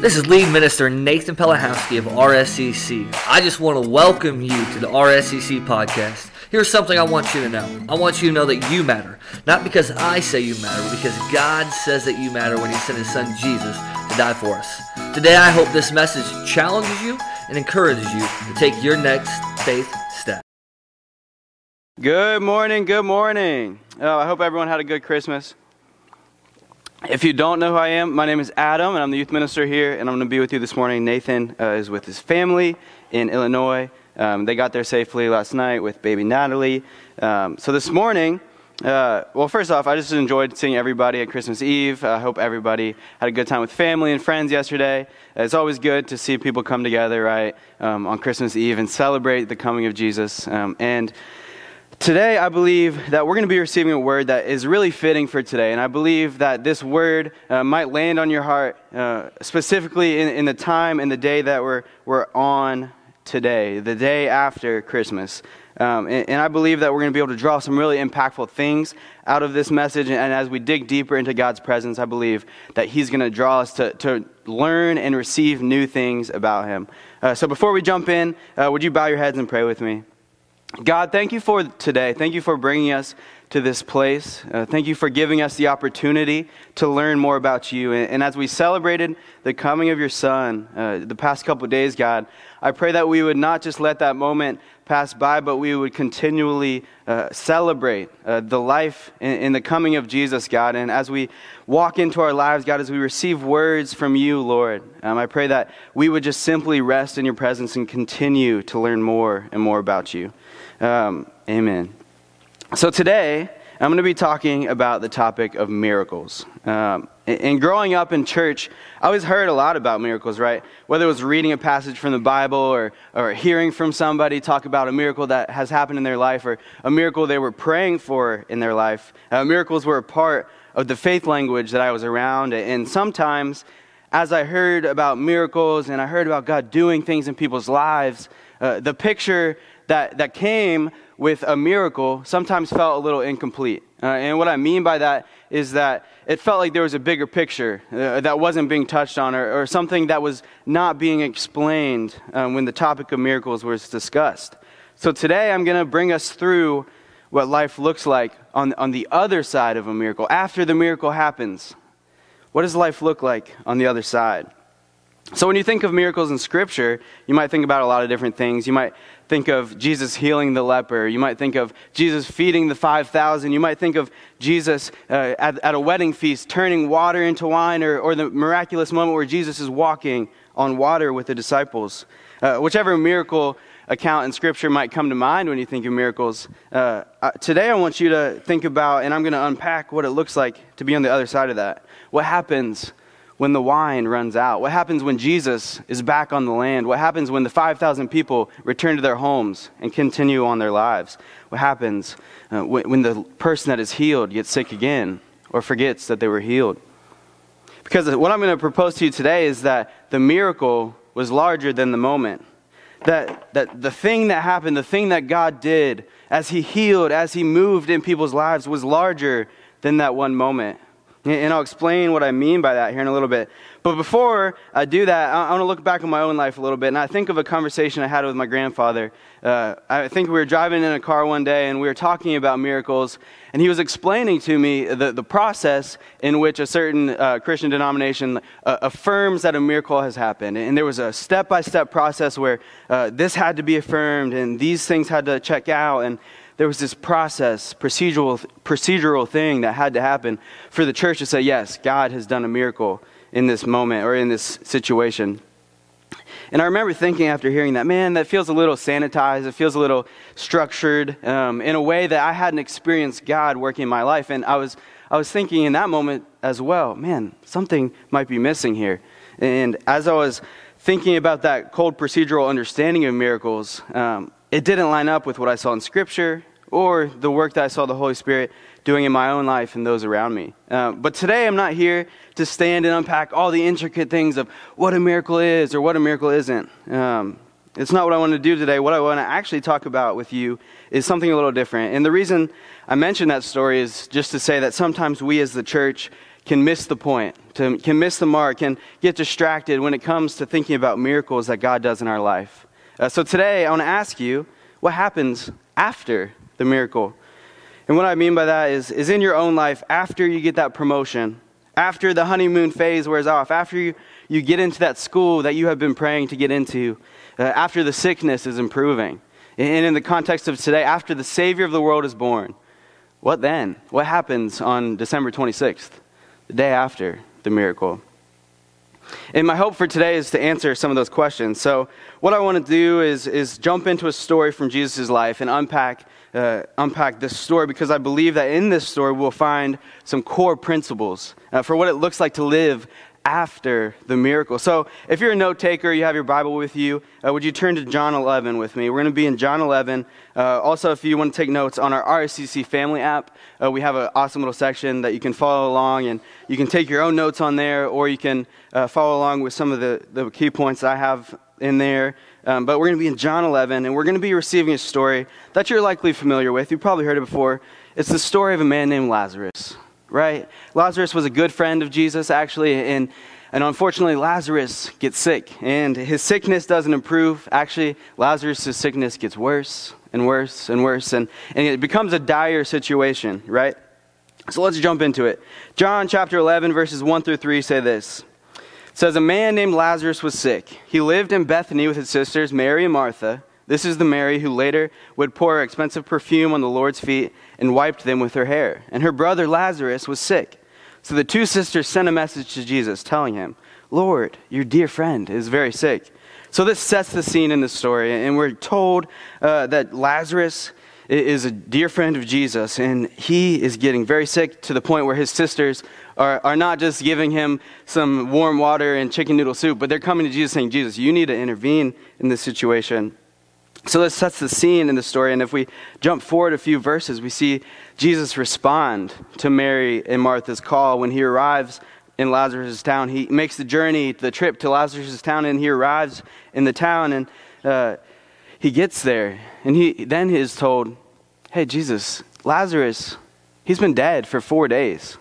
This is lead minister Nathan Pelahowski of RSCC. I just want to welcome you to the RSCC podcast. Here's something I want you to know. I want you to know that you matter. Not because I say you matter, but because God says that you matter when He sent His Son Jesus to die for us. Today, I hope this message challenges you and encourages you to take your next faith step. Good morning, good morning. Oh, I hope everyone had a good Christmas. If you don't know who I am, my name is Adam, and I'm the youth minister here, and I'm going to be with you this morning. Nathan uh, is with his family in Illinois. Um, they got there safely last night with baby Natalie. Um, so this morning, uh, well, first off, I just enjoyed seeing everybody at Christmas Eve. I hope everybody had a good time with family and friends yesterday. It's always good to see people come together, right, um, on Christmas Eve and celebrate the coming of Jesus. Um, and Today, I believe that we're going to be receiving a word that is really fitting for today. And I believe that this word uh, might land on your heart, uh, specifically in, in, the time and the day that we're, we're on today, the day after Christmas. Um, and, and, I believe that we're going to be able to draw some really impactful things out of this message. And, and as we dig deeper into God's presence, I believe that He's going to draw us to, to learn and receive new things about Him. Uh, so before we jump in, uh, would you bow your heads and pray with me? God, thank you for today. Thank you for bringing us to this place. Uh, thank you for giving us the opportunity to learn more about you. And, and as we celebrated the coming of your Son uh, the past couple days, God, I pray that we would not just let that moment pass by, but we would continually uh, celebrate uh, the life in, the coming of Jesus, God. And as we walk into our lives, God, as we receive words from you, Lord, um, I pray that we would just simply rest in your presence and continue to learn more and more about you. Um, amen. So today, I'm going to be talking about the topic of miracles. Um, and growing up in church, I always heard a lot about miracles, right? Whether it was reading a passage from the Bible or, or hearing from somebody talk about a miracle that has happened in their life or a miracle they were praying for in their life. Uh, miracles were a part of the faith language that I was around. And sometimes, as I heard about miracles and I heard about God doing things in people's lives, uh, the picture that, that came with a miracle sometimes felt a little incomplete. Uh, and what I mean by that is that it felt like there was a bigger picture uh, that wasn't being touched on or, or, something that was not being explained um, when the topic of miracles was discussed. So today I'm going to bring us through what life looks like on, on the other side of a miracle. After the miracle happens, what does life look like on the other side? So, when you think of miracles in Scripture, you might think about a lot of different things. You might think of Jesus healing the leper. You might think of Jesus feeding the 5,000. You might think of Jesus uh, at, at, a wedding feast turning water into wine, or, or, the miraculous moment where Jesus is walking on water with the disciples. Uh, whichever miracle account in Scripture might come to mind when you think of miracles, uh, today I want you to think about, and I'm going to unpack what it looks like to be on the other side of that. What happens when the wine runs out? What happens when Jesus is back on the land? What happens when the 5,000 people return to their homes and continue on their lives? What happens uh, when, when the person that is healed gets sick again or forgets that they were healed? Because what I'm going to propose to you today is that the miracle was larger than the moment. That, that the thing that happened, the thing that God did as He healed, as He moved in people's lives, was larger than that one moment. And I'll explain what I mean by that here in a little bit. But before I do that, I want to look back on my own life a little bit. And I think of a conversation I had with my grandfather. Uh, I think we were driving in a car one day and we were talking about miracles. And he was explaining to me the, the process in which a certain uh, Christian denomination uh, affirms that a miracle has happened. And there was a step by step process where uh, this had to be affirmed and these things had to check out. And there was this process, procedural, procedural thing that had to happen for the church to say, yes, God has done a miracle in this moment or in this situation. And I remember thinking after hearing that, man, that feels a little sanitized. It feels a little structured um, in a way that I hadn't experienced God working in my life. And I was, I was thinking in that moment as well, man, something might be missing here. And as I was thinking about that cold procedural understanding of miracles, um, it didn't line up with what I saw in Scripture or the work that I saw the Holy Spirit doing in my own life and those around me. Uh, but today I'm not here to stand and unpack all the intricate things of what a miracle is or what a miracle isn't. Um, it's not what I want to do today. What I want to actually talk about with you is something a little different. And the reason I mention that story is just to say that sometimes we as the church can miss the point, to, can miss the mark, can get distracted when it comes to thinking about miracles that God does in our life. Uh, so today, I want to ask you what happens after the miracle? And what I mean by that is, is in your own life, after you get that promotion, after the honeymoon phase wears off, after you, you get into that school that you have been praying to get into, uh, after the sickness is improving, and in the context of today, after the Savior of the world is born, what then? What happens on December 26th, the day after the miracle? And my hope for today is to answer some of those questions. So, what I want to do is, is jump into a story from Jesus' life and unpack, uh, unpack this story because I believe that in this story we'll find some core principles uh, for what it looks like to live after the miracle. So, if you're a note taker, you have your Bible with you, uh, would you turn to John 11 with me? We're going to be in John 11. Uh, also, if you want to take notes on our RSCC family app, uh, we have an awesome little section that you can follow along, and you can take your own notes on there, or you can uh, follow along with some of the, the key points I have in there. Um, but we're going to be in John 11, and we're going to be receiving a story that you're likely familiar with. You've probably heard it before. It's the story of a man named Lazarus right? Lazarus was a good friend of Jesus, actually, and, and unfortunately, Lazarus gets sick, and his sickness doesn't improve. Actually, Lazarus' sickness gets worse and worse and worse, and, and it becomes a dire situation, right? So let's jump into it. John chapter 11, verses 1 through 3 say this. Says, A man named Lazarus was sick. He lived in Bethany with his sisters, Mary and Martha. This is the Mary who later would pour expensive perfume on the Lord's feet and wiped them with her hair. And her brother Lazarus was sick. So the two sisters sent a message to Jesus telling him, Lord, your dear friend is very sick. So this sets the scene in the story, and we're told uh, that Lazarus is a dear friend of Jesus, and he is getting very sick to the point where his sisters are, are not just giving him some warm water and chicken noodle soup, but they're coming to Jesus saying, Jesus, you need to intervene in this situation. So this sets the scene in the story. And if we jump forward a few verses, we see Jesus respond to Mary and Martha's call when he arrives in Lazarus' town. He makes the journey, the trip to Lazarus' town, and he arrives in the town. And uh, he gets there. And he then is told, Hey, Jesus, Lazarus, he's been dead for four days.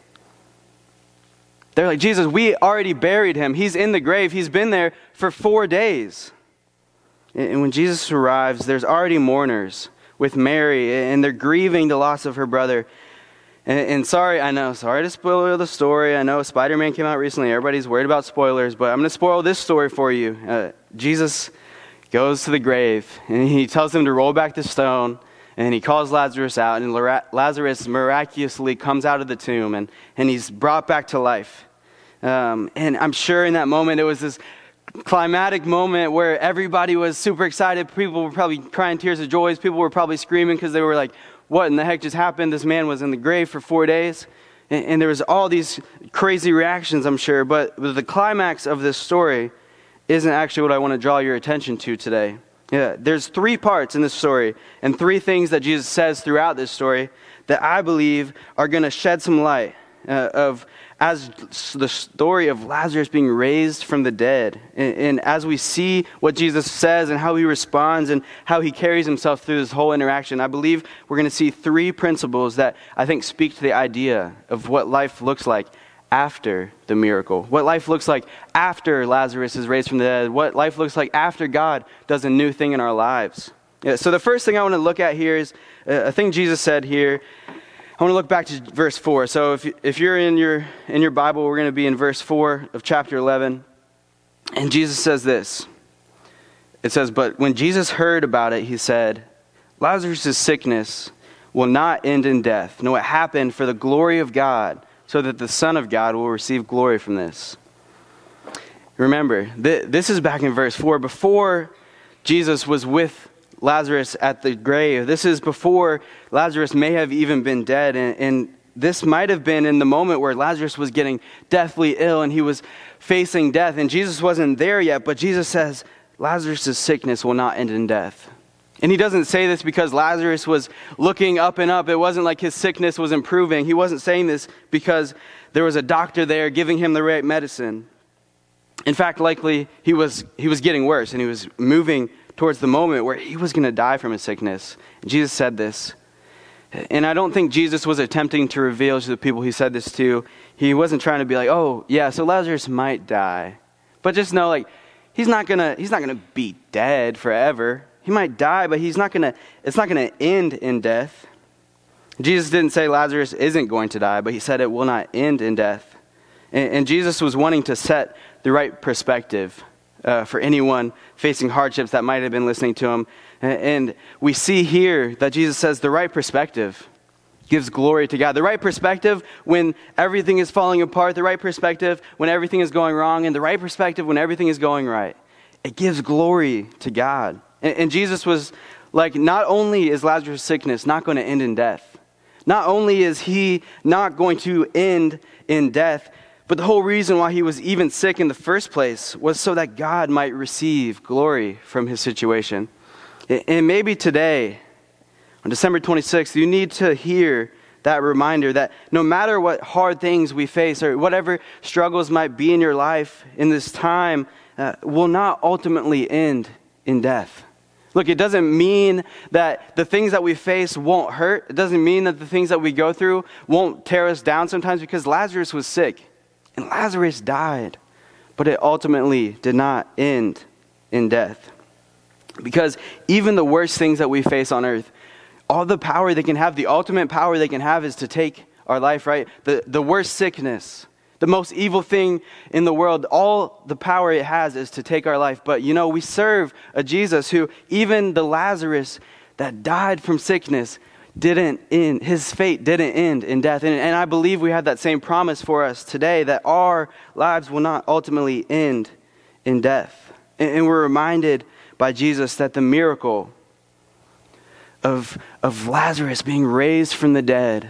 They're like, Jesus, we already buried him. He's in the grave. He's been there for four days. And when Jesus arrives, there's already mourners with Mary, and they're grieving the loss of her brother. And, and sorry, I know, sorry to spoil the story. I know Spider Man came out recently. Everybody's worried about spoilers, but I'm going to spoil this story for you. Uh, Jesus goes to the grave, and he tells them to roll back the stone, and he calls Lazarus out, and Lazarus miraculously comes out of the tomb, and, and he's brought back to life. Um, and I'm sure in that moment it was this climatic moment where everybody was super excited. People were probably crying tears of joy. People were probably screaming because they were like, what in the heck just happened? This man was in the grave for four days. And, and there was all these crazy reactions, I'm sure. But, but the climax of this story isn't actually what I want to draw your attention to today. Yeah, there's three parts in this story and three things that Jesus says throughout this story that I believe are going to shed some light uh, of as the story of Lazarus being raised from the dead. And, and, as we see what Jesus says and how he responds and how he carries himself through this whole interaction, I believe we're going to see three principles that I think speak to the idea of what life looks like after the miracle, what life looks like after Lazarus is raised from the dead, what life looks like after God does a new thing in our lives. Yeah, so the first thing I want to look at here is uh, a thing Jesus said here I want to look back to verse 4. So if, if you're in your, in your Bible, we're going to be in verse 4 of chapter 11. And Jesus says this It says, But when Jesus heard about it, he said, Lazarus' sickness will not end in death. No, it happened for the glory of God, so that the Son of God will receive glory from this. Remember, th- this is back in verse 4. Before Jesus was with Lazarus at the grave. This is before Lazarus may have even been dead. And, and, this might have been in the moment where Lazarus was getting deathly ill and he was facing death. And Jesus wasn't there yet, but Jesus says, Lazarus' sickness will not end in death. And he doesn't say this because Lazarus was looking up and up. It wasn't like his sickness was improving. He wasn't saying this because there was a doctor there giving him the right medicine. In fact, likely he was, he was getting worse and he was moving towards the moment where he was going to die from his sickness. Jesus said this And I don't think Jesus was attempting to reveal to the people he said this to. He wasn't trying to be like, oh, yeah, so Lazarus might die. But just know, like, he's not gonna, he's not gonna be dead forever. He might die, but he's not gonna, it's not gonna end in death. Jesus didn't say Lazarus isn't going to die, but he said it will not end in death. And, and Jesus was wanting to set the right perspective uh, for anyone facing hardships that might have been listening to him. And we see here that Jesus says the right perspective gives glory to God. The right perspective when everything is falling apart, the right perspective when everything is going wrong, and the right perspective when everything is going right. It gives glory to God. And, and Jesus was like, not only is Lazarus' sickness not going to end in death, not only is he not going to end in death, but the whole reason why he was even sick in the first place was so that God might receive glory from his situation. And maybe today, on December 26th, you need to hear that reminder that no matter what hard things we face or whatever struggles might be in your life in this time, uh, will not ultimately end in death. Look, it doesn't mean that the things that we face won't hurt. It doesn't mean that the things that we go through won't tear us down sometimes because Lazarus was sick and Lazarus died. But it ultimately did not end in death. Because even the worst things that we face on earth, all the power they can have, the ultimate power they can have is to take our life, right? The, the worst sickness, the most evil thing in the world, all the power it has is to take our life. But you know, we serve a Jesus who, even the Lazarus that died from sickness, didn't end, his fate didn't end in death. And, and I believe we have that same promise for us today that our lives will not ultimately end in death. And, and we're reminded by Jesus that the miracle of, of Lazarus being raised from the dead,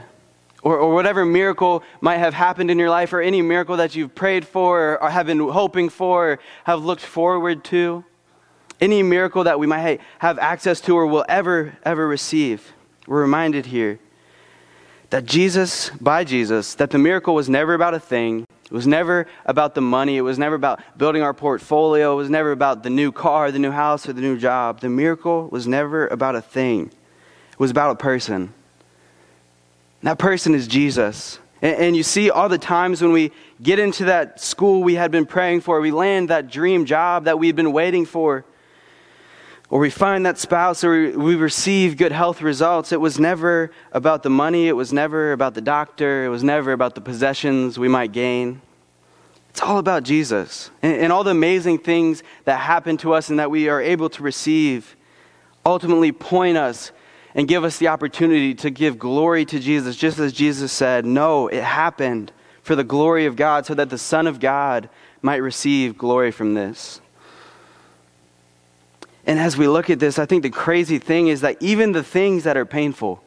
or, or whatever miracle might have happened in your life, or any miracle that you've prayed for, or have been hoping for, or have looked forward to, any miracle that we might have access to or will ever, ever receive, we're reminded here that Jesus, by Jesus, that the miracle was never about a thing, it was never about the money. It was never about building our portfolio. It was never about the new car, the new house, or the new job. The miracle was never about a thing, it was about a person. That person is Jesus. And, and you see, all the times when we get into that school we had been praying for, we land that dream job that we'd been waiting for, or we find that spouse, or we receive good health results, it was never about the money, it was never about the doctor, it was never about the possessions we might gain. It's all about Jesus and, and all the amazing things that happen to us and that we are able to receive ultimately point us and give us the opportunity to give glory to Jesus, just as Jesus said, No, it happened for the glory of God, so that the Son of God might receive glory from this. And as we look at this, I think the crazy thing is that even the things that are painful,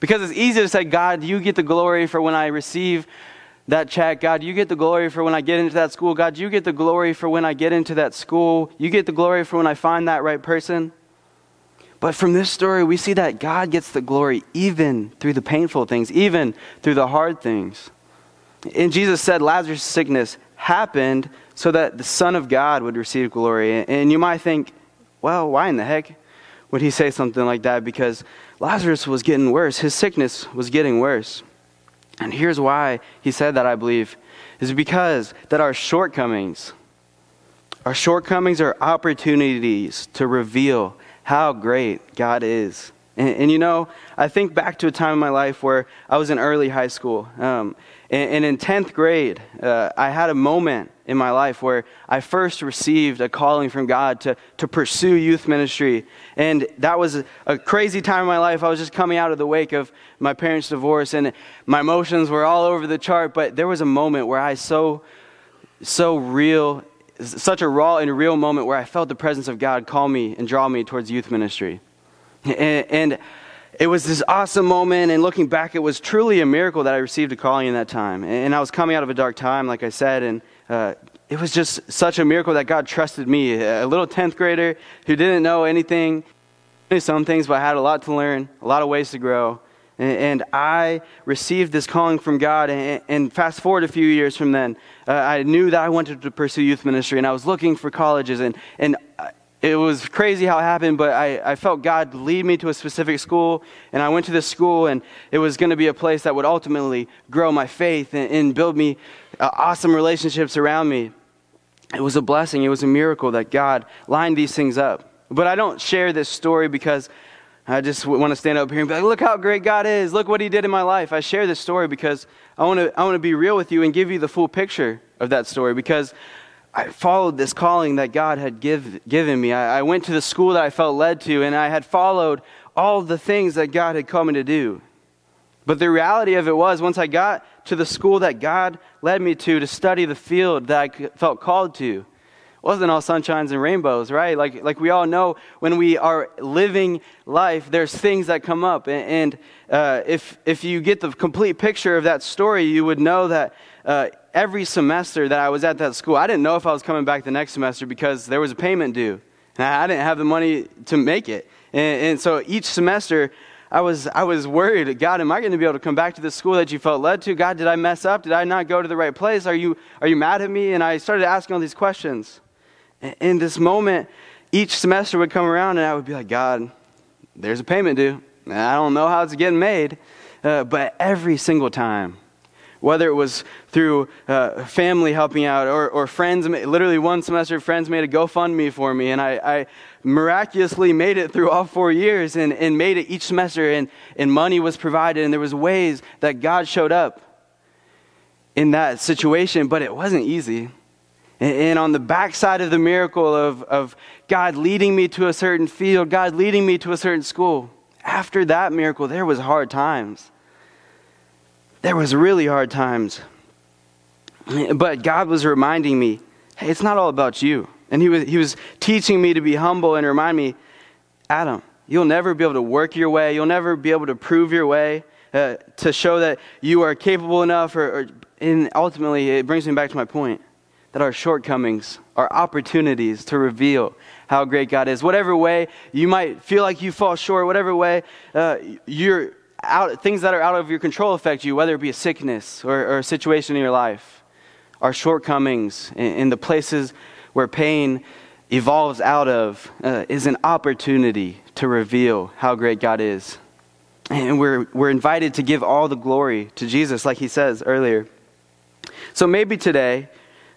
because it's easy to say, God, you get the glory for when I receive that check. God, you get the glory for when I get into that school. God, you get the glory for when I get into that school. You get the glory for when I find that right person. But from this story, we see that God gets the glory even through the painful things, even through the hard things. And Jesus said Lazarus' sickness happened so that the Son of God would receive glory. And you might think, well, why in the heck would he say something like that? Because Lazarus was getting worse. His sickness was getting worse. And here's why he said that, I believe, is because that our shortcomings, our shortcomings are opportunities to reveal how great God is. And, and, you know, I think back to a time in my life where I was in early high school. Um, and, and, in 10th grade, uh, I had a moment in my life where I first received a calling from God to, to pursue youth ministry. And that was a, a, crazy time in my life. I was just coming out of the wake of my parents' divorce, and my emotions were all over the chart. But there was a moment where I so, so real, such a raw and real moment where I felt the presence of God call me and draw me towards youth ministry. and, and it was this awesome moment, and looking back, it was truly a miracle that I received a calling in that time. And I was coming out of a dark time, like I said, and uh, it was just such a miracle that God trusted me, a little 10th grader who didn't know anything, knew some things, but I had a lot to learn, a lot of ways to grow. And, I received this calling from God, and, fast forward a few years from then, uh, I knew that I wanted to pursue youth ministry, and I was looking for colleges, and, and it was crazy how it happened, but I, I felt God lead me to a specific school, and I went to this school, and it was going to be a place that would ultimately grow my faith and, and build me uh, awesome relationships around me. It was a blessing, it was a miracle that God lined these things up. But I don't share this story because I just want to stand up here and be like, look how great God is. Look what He did in my life. I share this story because I want to, I want to be real with you and give you the full picture of that story because I followed this calling that God had give, given me. I, I went to the school that I felt led to, and I had followed all the things that God had called me to do. But the reality of it was, once I got to the school that God led me to to study the field that I felt called to, wasn't all sunshines and rainbows, right? Like, like we all know, when we are living life, there's things that come up. And, and uh, if, if you get the complete picture of that story, you would know that uh, every semester that I was at that school, I didn't know if I was coming back the next semester because there was a payment due. And I didn't have the money to make it. And, and so each semester, I was, I was worried, God, am I going to be able to come back to the school that you felt led to? God, did I mess up? Did I not go to the right place? Are you, are you mad at me? And I started asking all these questions. In this moment, each semester would come around and I would be like, God, there's a payment due. I don't know how it's getting made. Uh, but every single time, whether it was through uh, family helping out or, or friends, literally one semester, friends made a GoFundMe for me, and I, I miraculously made it through all four years and, and made it each semester, and, and money was provided, and there was ways that God showed up in that situation, but it wasn't easy. And, on the backside of the miracle of, of God leading me to a certain field, God leading me to a certain school, after that miracle, there was hard times there was really hard times. But God was reminding me, hey, it's not all about you. And he was, he was teaching me to be humble and remind me, Adam, you'll never be able to work your way. You'll never be able to prove your way uh, to show that you are capable enough. Or, or, and ultimately, it brings me back to my point that our shortcomings are opportunities to reveal how great God is. Whatever way you might feel like you fall short, whatever way uh, you're out, things that are out of your control affect you, whether it be a sickness or, or a situation in your life, our shortcomings in, in the places where pain evolves out of uh, is an opportunity to reveal how great God is. And we're, we're invited to give all the glory to Jesus, like he says earlier. So maybe today,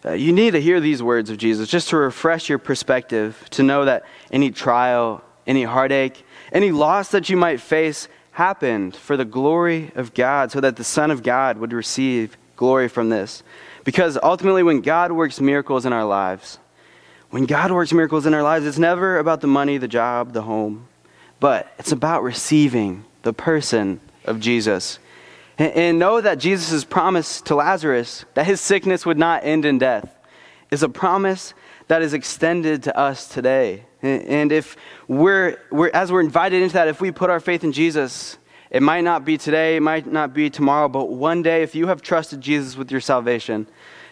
uh, you need to hear these words of Jesus just to refresh your perspective, to know that any trial, any heartache, any loss that you might face happened for the glory of God, so that the Son of God would receive glory from this. Because ultimately, when God works miracles in our lives, when God works miracles in our lives, it's never about the money, the job, the home, but it's about receiving the person of Jesus. And, and know that Jesus' promise to Lazarus that his sickness would not end in death is a promise that is extended to us today. And if we're, we're, as we're invited into that, if we put our faith in Jesus, it might not be today, it might not be tomorrow, but one day, if you have trusted Jesus with your salvation,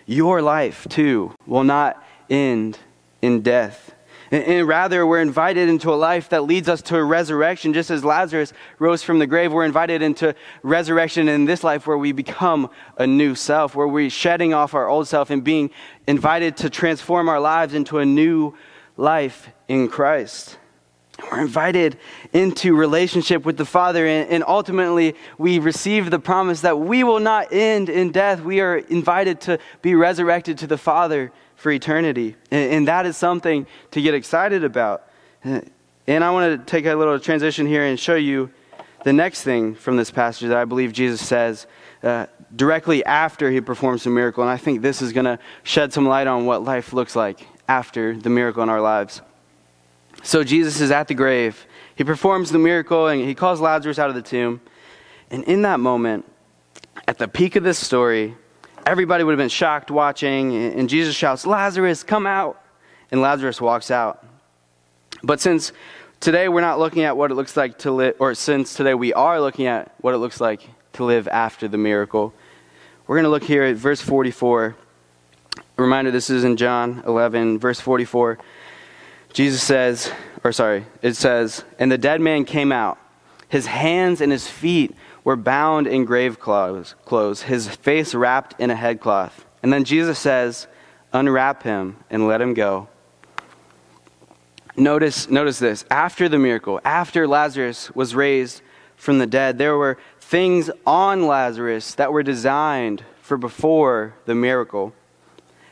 your life too will not end in death. And, rather, we're invited into a life that leads us to a resurrection. Just as Lazarus rose from the grave, we're invited into resurrection in this life where we become a new self, where we're shedding off our old self and being invited to transform our lives into a new life in Christ. We're invited into relationship with the Father, and, ultimately, we receive the promise that we will not end in death. We are invited to be resurrected to the Father for eternity. And, and that is something to get excited about. And I want to take a little transition here and show you the next thing from this passage that I believe Jesus says uh, directly after he performs the miracle. And I think this is going to shed some light on what life looks like after the miracle in our lives. So Jesus is at the grave. He performs the miracle and he calls Lazarus out of the tomb. And in that moment, at the peak of this story, everybody would have been shocked watching. And Jesus shouts, Lazarus, come out. And Lazarus walks out. But since today we're not looking at what it looks like to live, or since today we are looking at what it looks like to live after the miracle, we're going to look here at verse 44 reminder this is in John 11, verse 44. Jesus says, or sorry, it says, And the dead man came out. His hands and his feet were bound in grave clothes, clothes, his face wrapped in a headcloth. And then Jesus says, Unwrap him and let him go. Notice, notice this. After the miracle, after Lazarus was raised from the dead, there were things on Lazarus that were designed for before the miracle.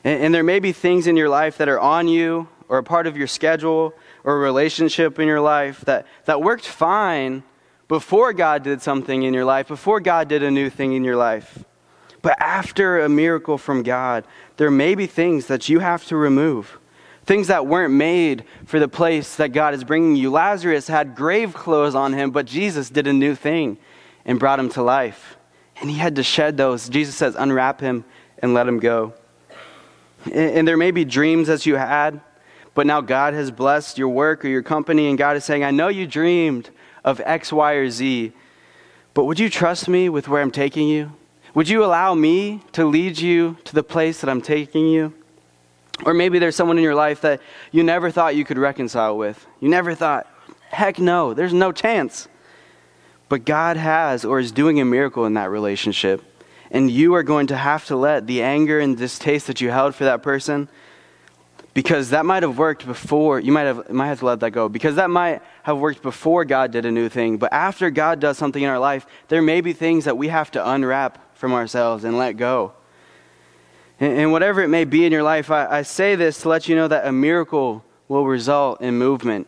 And, and there may be things in your life that are on you or a part of your schedule or a relationship in your life that, that worked fine before God did something in your life, before God did a new thing in your life. But after a miracle from God, there may be things that you have to remove. Things that weren't made for the place that God is bringing you. Lazarus had grave clothes on him, but Jesus did a new thing and brought him to life. And he had to shed those. Jesus says, unwrap him and let him go. And there may be dreams that you had, but now God has blessed your work or your company, and God is saying, I know you dreamed of X, Y, or Z, but would you trust me with where I'm taking you? Would you allow me to lead you to the place that I'm taking you? Or maybe there's someone in your life that you never thought you could reconcile with. You never thought, heck no, there's no chance. But God has or is doing a miracle in that relationship. And you are going to have to let the anger and distaste that you held for that person, because that might have worked before, you might have, might have to let that go, because that might have worked before God did a new thing. But after God does something in our life, there may be things that we have to unwrap from ourselves and let go. And, and whatever it may be in your life, I, I say this to let you know that a miracle will result in movement.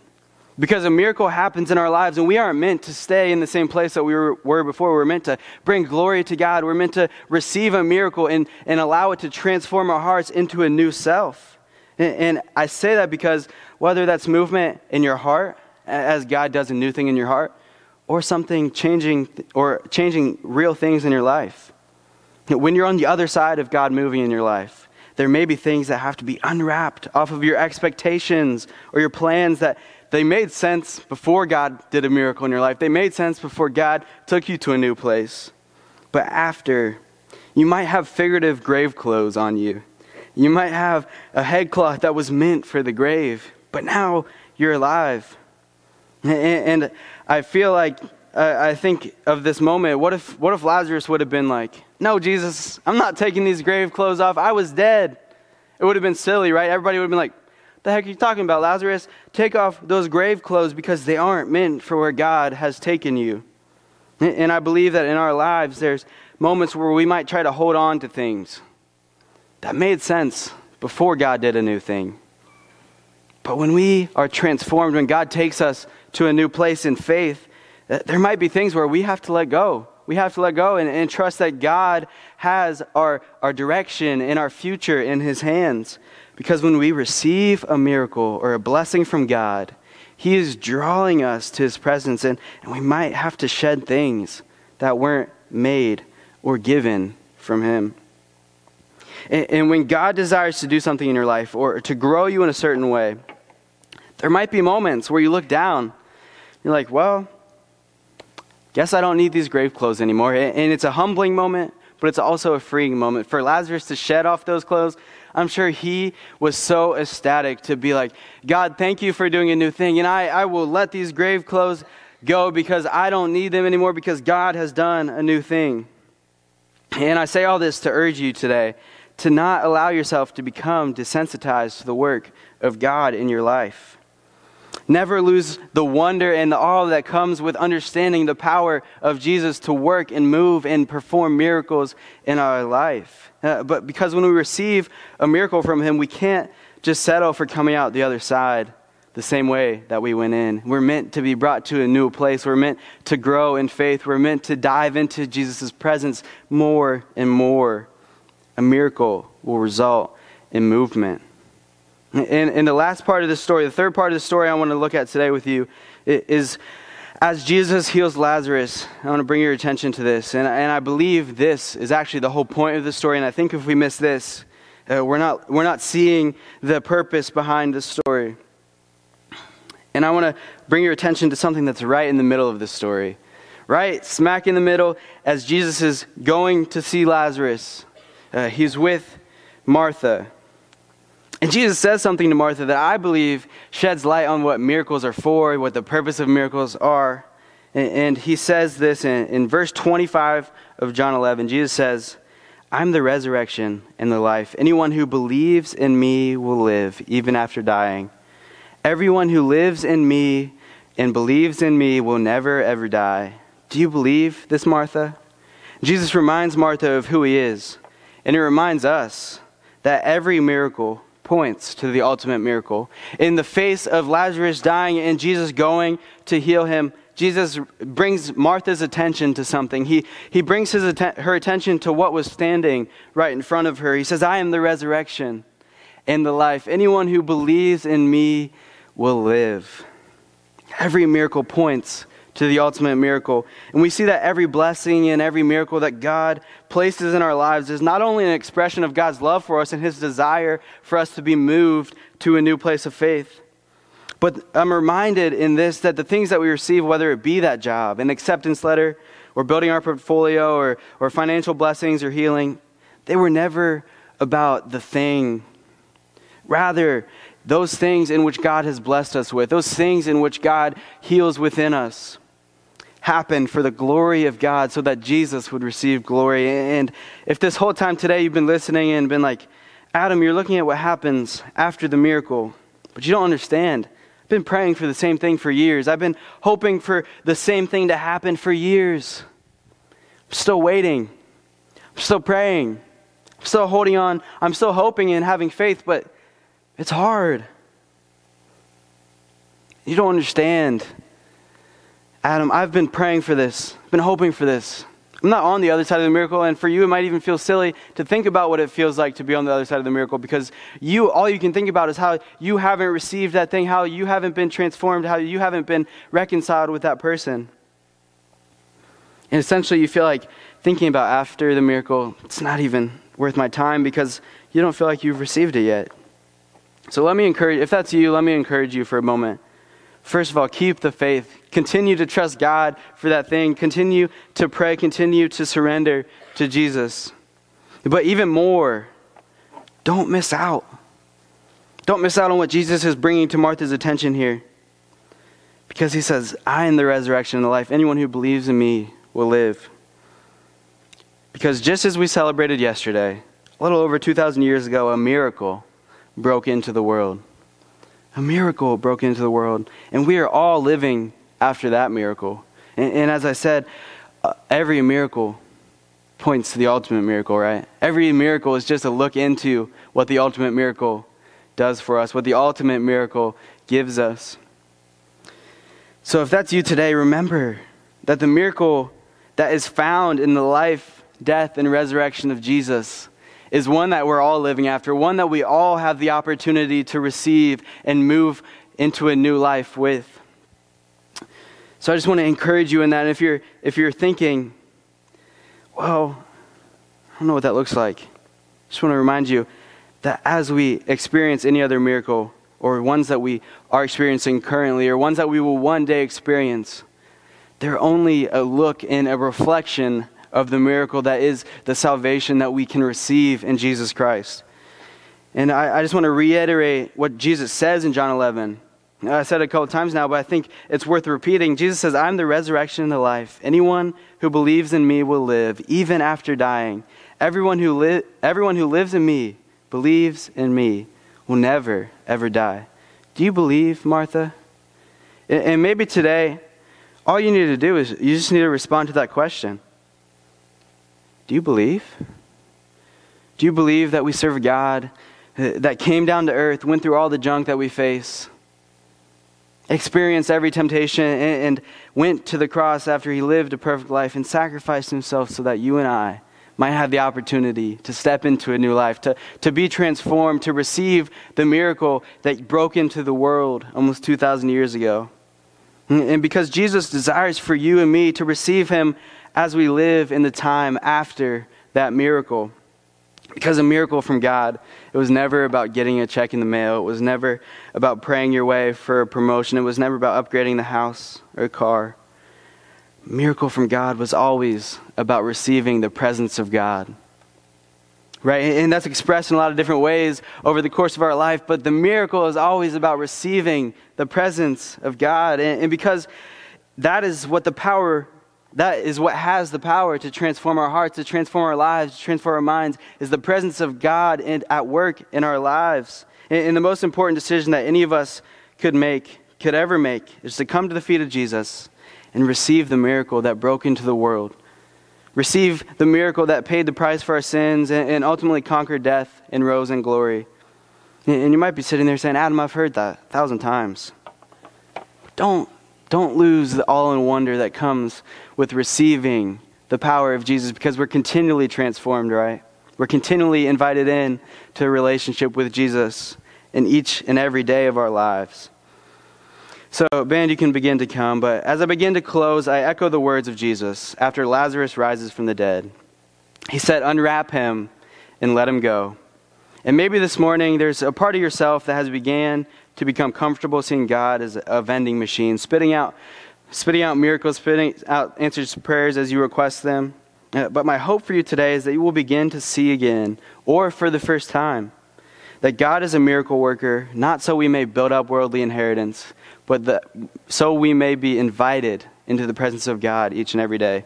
Because a miracle happens in our lives, and we aren't meant to stay in the same place that we were, were, before. We're meant to bring glory to God. We're meant to receive a miracle and, and allow it to transform our hearts into a new self. And, I say that because whether that's movement in your heart, as God does a new thing in your heart, or something changing or changing real things in your life. When you're on the other side of God moving in your life, there may be things that have to be unwrapped off of your expectations or your plans that they made sense before God did a miracle in your life. They made sense before God took you to a new place. But after, you might have figurative grave clothes on you. You might have a headcloth that was meant for the grave, but now you're alive. And I feel like, I think of this moment, what if, what if Lazarus would have been like, No, Jesus, I'm not taking these grave clothes off. I was dead. It would have been silly, right? Everybody would have been like, the heck are you talking about, Lazarus? Take off those grave clothes because they aren't meant for where God has taken you. And I believe that in our lives, there's moments where we might try to hold on to things that made sense before God did a new thing. But when we are transformed, when God takes us to a new place in faith, there might be things where we have to let go. We have to let go and, and trust that God has our, our direction and our future in His hands. Because when we receive a miracle or a blessing from God, He is drawing us to His presence, and, and we might have to shed things that weren't made or given from Him. And, and when God desires to do something in your life or to grow you in a certain way, there might be moments where you look down, you're like, well, guess I don't need these grave clothes anymore. And it's a humbling moment, but it's also a freeing moment. For Lazarus to shed off those clothes, I'm sure he was so ecstatic to be like, God, thank you for doing a new thing. And I, I will let these grave clothes go because I don't need them anymore because God has done a new thing. And I say all this to urge you today to not allow yourself to become desensitized to the work of God in your life. Never lose the wonder and the awe that comes with understanding the power of Jesus to work and move and perform miracles in our life. Uh, but because when we receive a miracle from Him, we can't just settle for coming out the other side the same way that we went in. We're meant to be brought to a new place. We're meant to grow in faith. We're meant to dive into Jesus' presence more and more. A miracle will result in movement. And, and the last part of the story, the third part of the story I want to look at today with you is as Jesus heals Lazarus. I want to bring your attention to this. And, and I believe this is actually the whole point of the story. And I think if we miss this, uh, we're, not, we're not seeing the purpose behind the story. And I want to bring your attention to something that's right in the middle of the story. Right smack in the middle, as Jesus is going to see Lazarus, uh, he's with Martha. And Jesus says something to Martha that I believe sheds light on what miracles are for, what the purpose of miracles are. And, and he says this in, in verse 25 of John 11. Jesus says, I'm the resurrection and the life. Anyone who believes in me will live, even after dying. Everyone who lives in me and believes in me will never, ever die. Do you believe this, Martha? Jesus reminds Martha of who he is, and it reminds us that every miracle points to the ultimate miracle. In the face of Lazarus dying and Jesus going to heal him, Jesus brings Martha's attention to something. He, he brings his atten- her attention to what was standing right in front of her. He says, I am the resurrection and the life. Anyone who believes in me will live. Every miracle points to the ultimate miracle. And we see that every blessing and every miracle that God places in our lives is not only an expression of God's love for us and his desire for us to be moved to a new place of faith. But I'm reminded in this that the things that we receive, whether it be that job, an acceptance letter, or building our portfolio, or, or financial blessings or healing, they were never about the thing. Rather, those things in which God has blessed us with, those things in which God heals within us, happen for the glory of God so that Jesus would receive glory. And if this whole time today you've been listening and been like, Adam, you're looking at what happens after the miracle, but you don't understand. I've been praying for the same thing for years. I've been hoping for the same thing to happen for years. I'm still waiting. I'm still praying. I'm still holding on. I'm still hoping and having faith, but it's hard. You don't understand. Adam, I've been praying for this, been hoping for this. I'm not on the other side of the miracle, and for you, it might even feel silly to think about what it feels like to be on the other side of the miracle because you, all you can think about is how you haven't received that thing, how you haven't been transformed, how you haven't been reconciled with that person. And essentially, you feel like thinking about after the miracle, it's not even worth my time because you don't feel like you've received it yet. So let me encourage, if that's you, let me encourage you for a moment. First of all, keep the faith. Continue to trust God for that thing. Continue to pray. Continue to surrender to Jesus. But even more, don't miss out. Don't miss out on what Jesus is bringing to Martha's attention here. Because he says, I am the resurrection and the life. Anyone who believes in me will live. Because just as we celebrated yesterday, a little over 2,000 years ago, a miracle broke into the world. A miracle broke into the world. And we are all living after that miracle. And, and as I said, uh, every miracle points to the ultimate miracle, right? Every miracle is just a look into what the ultimate miracle does for us, what the ultimate miracle gives us. So if that's you today, remember that the miracle that is found in the life, death, and resurrection of Jesus is one that we're all living after, one that we all have the opportunity to receive and move into a new life with. So I just want to encourage you in that. If you're, if you're thinking, well, I don't know what that looks like, I just want to remind you that as we experience any other miracle, or ones that we are experiencing currently, or ones that we will one day experience, they're only a look and a reflection of the miracle that is the salvation that we can receive in Jesus Christ. And I, I just want to reiterate what Jesus says in John 11. I said it a couple times now, but I think it's worth repeating. Jesus says, I'm the resurrection and the life. Anyone who believes in me will live, even after dying. Everyone who, li- everyone who lives in me, believes in me, will never, ever die. Do you believe, Martha? And maybe today, all you need to do is you just need to respond to that question. Do you believe? Do you believe that we serve a God uh, that came down to earth, went through all the junk that we face, experienced every temptation, and, went to the cross after he lived a perfect life and sacrificed himself so that you and I might have the opportunity to step into a new life, to, to be transformed, to receive the miracle that broke into the world almost 2,000 years ago? And because Jesus desires for you and me to receive him as we live in the time after that miracle. Because a miracle from God, it was never about getting a check in the mail. It was never about praying your way for a promotion. It was never about upgrading the house or a car. Miracle from God was always about receiving the presence of God. Right? And that's expressed in a lot of different ways over the course of our life, but the miracle is always about receiving the presence of God. And, because that is what the power that is what has the power to transform our hearts, to transform our lives, to transform our minds, is the presence of God in, at work in our lives. And, and the most important decision that any of us could make, could ever make, is to come to the feet of Jesus and receive the miracle that broke into the world. Receive the miracle that paid the price for our sins and, and ultimately conquered death and rose in glory. And, and you might be sitting there saying, Adam, I've heard that a thousand times. Don't, don't lose the all in wonder that comes with receiving the power of Jesus because we're continually transformed, right? We're continually invited in to a relationship with Jesus in each and every day of our lives. So, band, you can begin to come, but as I begin to close, I echo the words of Jesus after Lazarus rises from the dead. He said, Unwrap him and let him go. And maybe this morning there's a part of yourself that has began to become comfortable seeing God as a vending machine, spitting out, spitting out miracles, spitting out answers to prayers as you request them. Uh, but my hope for you today is that you will begin to see again, or for the first time, that God is a miracle worker, not so we may build up worldly inheritance but so we may be invited into the presence of God each and every day.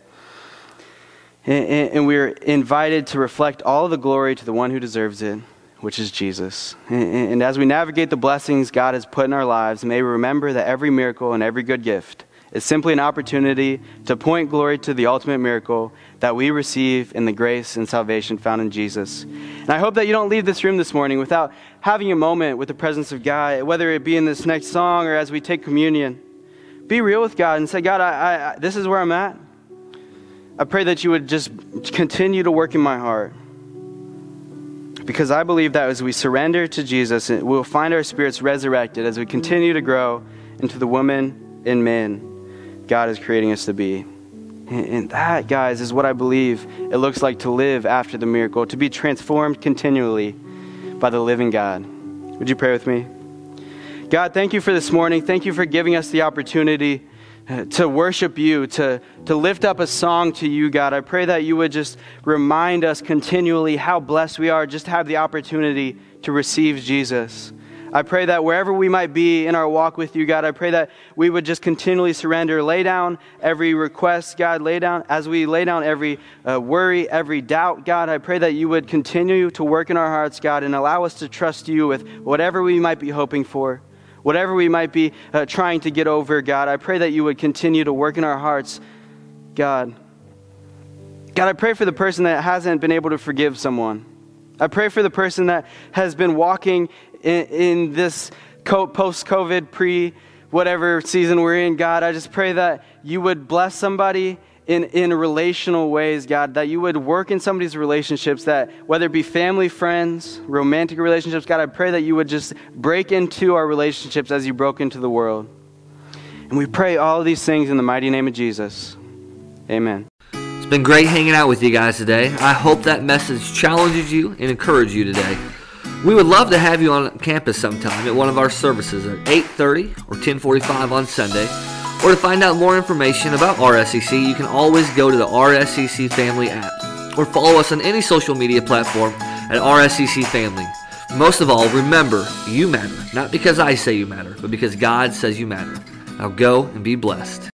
And, and we're invited to reflect all the glory to the one who deserves it, which is Jesus. And as we navigate the blessings God has put in our lives, may we remember that every miracle and every good gift is simply an opportunity to point glory to the ultimate miracle that we receive in the grace and salvation found in Jesus. And I hope that you don't leave this room this morning without having a moment with the presence of God, whether it be in this next song or as we take communion. Be real with God and say, God, I, I, this is where I'm at. I pray that you would just continue to work in my heart. Because I believe that as we surrender to Jesus, we'll find our spirits resurrected as we continue to grow into the woman and men God is creating us to be. And that, guys, is what I believe it looks like to live after the miracle, to be transformed continually by the living God. Would you pray with me? God, thank you for this morning. Thank you for giving us the opportunity uh, to worship you, to, to lift up a song to you, God. I pray that you would just remind us continually how blessed we are just to have the opportunity to receive Jesus. I pray that wherever we might be in our walk with you, God, I pray that we would just continually surrender, lay down every request, God, lay down, as we lay down every uh, worry, every doubt, God, I pray that you would continue to work in our hearts, God, and allow us to trust you with whatever we might be hoping for, whatever we might be uh, trying to get over, God. I pray that you would continue to work in our hearts, God. God, I pray for the person that hasn't been able to forgive someone. I pray for the person that has been walking in, in this post COVID, pre whatever season we're in, God, I just pray that you would bless somebody in, in relational ways, God, that you would work in somebody's relationships, that whether it be family, friends, romantic relationships, God, I pray that you would just break into our relationships as you broke into the world. And we pray all of these things in the mighty name of Jesus. Amen. It's been great hanging out with you guys today. I hope that message challenges you and encourages you today. We would love to have you on campus sometime at one of our services at 8:30 or 10:45 on Sunday. Or to find out more information about RSEC, you can always go to the RSEC Family app or follow us on any social media platform at RSEC Family. Most of all, remember, you matter, not because I say you matter, but because God says you matter. Now go and be blessed.